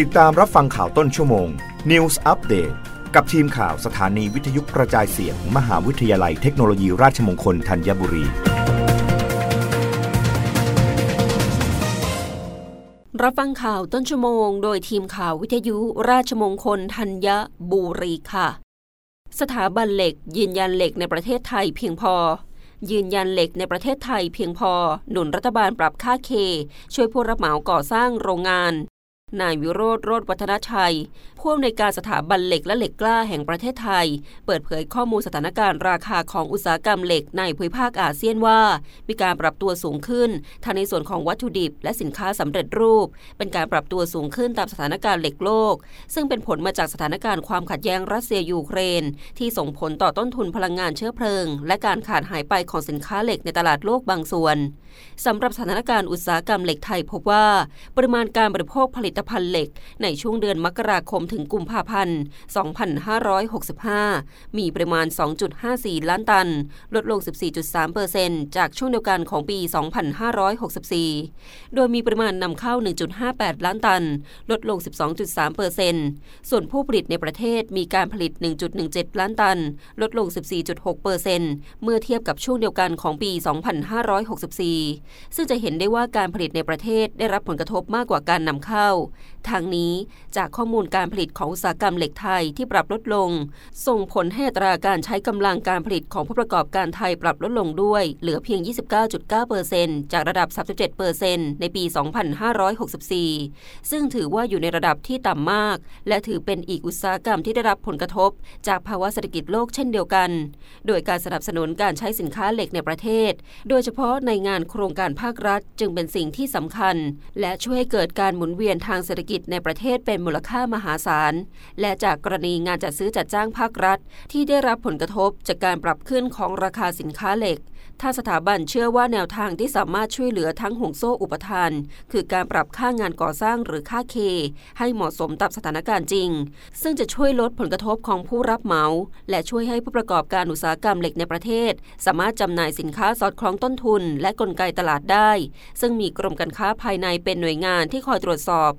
ติดตามรับฟังข่าวต้นชั่วโมง News Update กับทีมข่าวสถานีวิทยุกระจายเสียงมมหาวิทยาลัยเทคโนโลยีราชมงคลธัญบุรี รับฟังข่าวต้นชั่วโมง โดยทีมข่าววิทยุราชมงคลธัญบุรีค่ะ สถาบันเหล็กยืนยันเหล็กในประเทศไทยเพียงพอยืนยันเหล็กในประเทศไทยเพียงพอ หนุนรัฐบาลปรับค่าเค ช่วยผู้รับเหมาก่อสร้างโรงงาน นายวิโรธโรธวัฒนชัย ผู้อำนวยการสถาบันเหล็กและเหล็กกล้าแห่งประเทศไทย เปิดเผยข้อมูลสถานการณ์ราคาของอุตสาหกรรมเหล็กในภูมิภาคอาเซียนว่า มีการปรับตัวสูงขึ้นทั้งในส่วนของวัตถุดิบ และสินค้าสำเร็จรูป เป็นการปรับตัวสูงขึ้นตามสถานการณ์เหล็กโลก ซึ่งเป็นผลมาจากสถานการณ์ความขัดแย้งรัสเซียยูเครน ที่ส่งผลต่อต้นทุนพลังงานเชื้อเพลิง และการขาดหายไปของสินค้าเหล็กในตลาดโลกบางส่วนสำหรับสถานการณ์อุตสาหกรรมเหล็กไทยพบว่า ปริมาณการบริโภคผลิตภัณฑ์เหล็ก ในช่วงเดือนมกราคมถึงกุมภาพันธ์ 2565 มีปริมาณ 2.54 ล้านตัน ลดลง 14.3%จากช่วงเดียวกันของปี 2564 โดยมีปริมาณนำเข้า 1.58 ล้านตัน ลดลง 12.3%ส่วนผู้ผลิตในประเทศมีการผลิต 1.17 ล้านตัน ลดลง 14.6%เมื่อเทียบกับช่วงเดียวกันของปี 2564 ซึ่งจะเห็นได้ว่าการผลิตในประเทศได้รับผลกระทบมากกว่าการนำเข้าทางนี้จากข้อมูลการผลิตของอุตสาหกรรมเหล็กไทยที่ปรับลดลง ส่งผลให้อัตราการใช้กำลังการผลิตของผู้ประกอบการไทยปรับลดลงด้วย เหลือเพียง 29.9%จากระดับ 37%ในปี 2564 ซึ่งถือว่าอยู่ในระดับที่ต่ำมาก และถือเป็นอีกอุตสาหกรรมที่ได้รับผลกระทบ จากภาวะเศรษฐกิจโลกเช่นเดียวกัน โดยการสนับสนุนการใช้สินค้าเหล็กในประเทศ โดยเฉพาะในงานโครงการภาครัฐ จึงเป็นสิ่งที่สำคัญ และช่วยให้เกิดการหมุนเวียนทางางเศรษฐกิจในประเทศเป็นมูลค่ามหาศาล และจากกรณีงานจัดซื้อจัดจ้างภาครัฐ ที่ได้รับผลกระทบจากการปรับขึ้นของราคาสินค้าเหล็กถ้าสถาบันเชื่อว่าแนวทางที่สามารถช่วยเหลือทั้งห่วงโซ่อุปทาน คือการปรับค่างานก่อสร้างหรือค่าเค ให้เหมาะสมตามสถานการณ์จริง ซึ่งจะช่วยลดผลกระทบของผู้รับเหมา และช่วยให้ผู้ประกอบการอุตสาหกรรมเหล็กในประเทศ สามารถจำหน่ายสินค้าสอดคล้องต้นทุน และกลไกตลาดได้ ซึ่งมีกรมการค้าภายในเป็นหน่วยงานที่คอยตรวจสอบ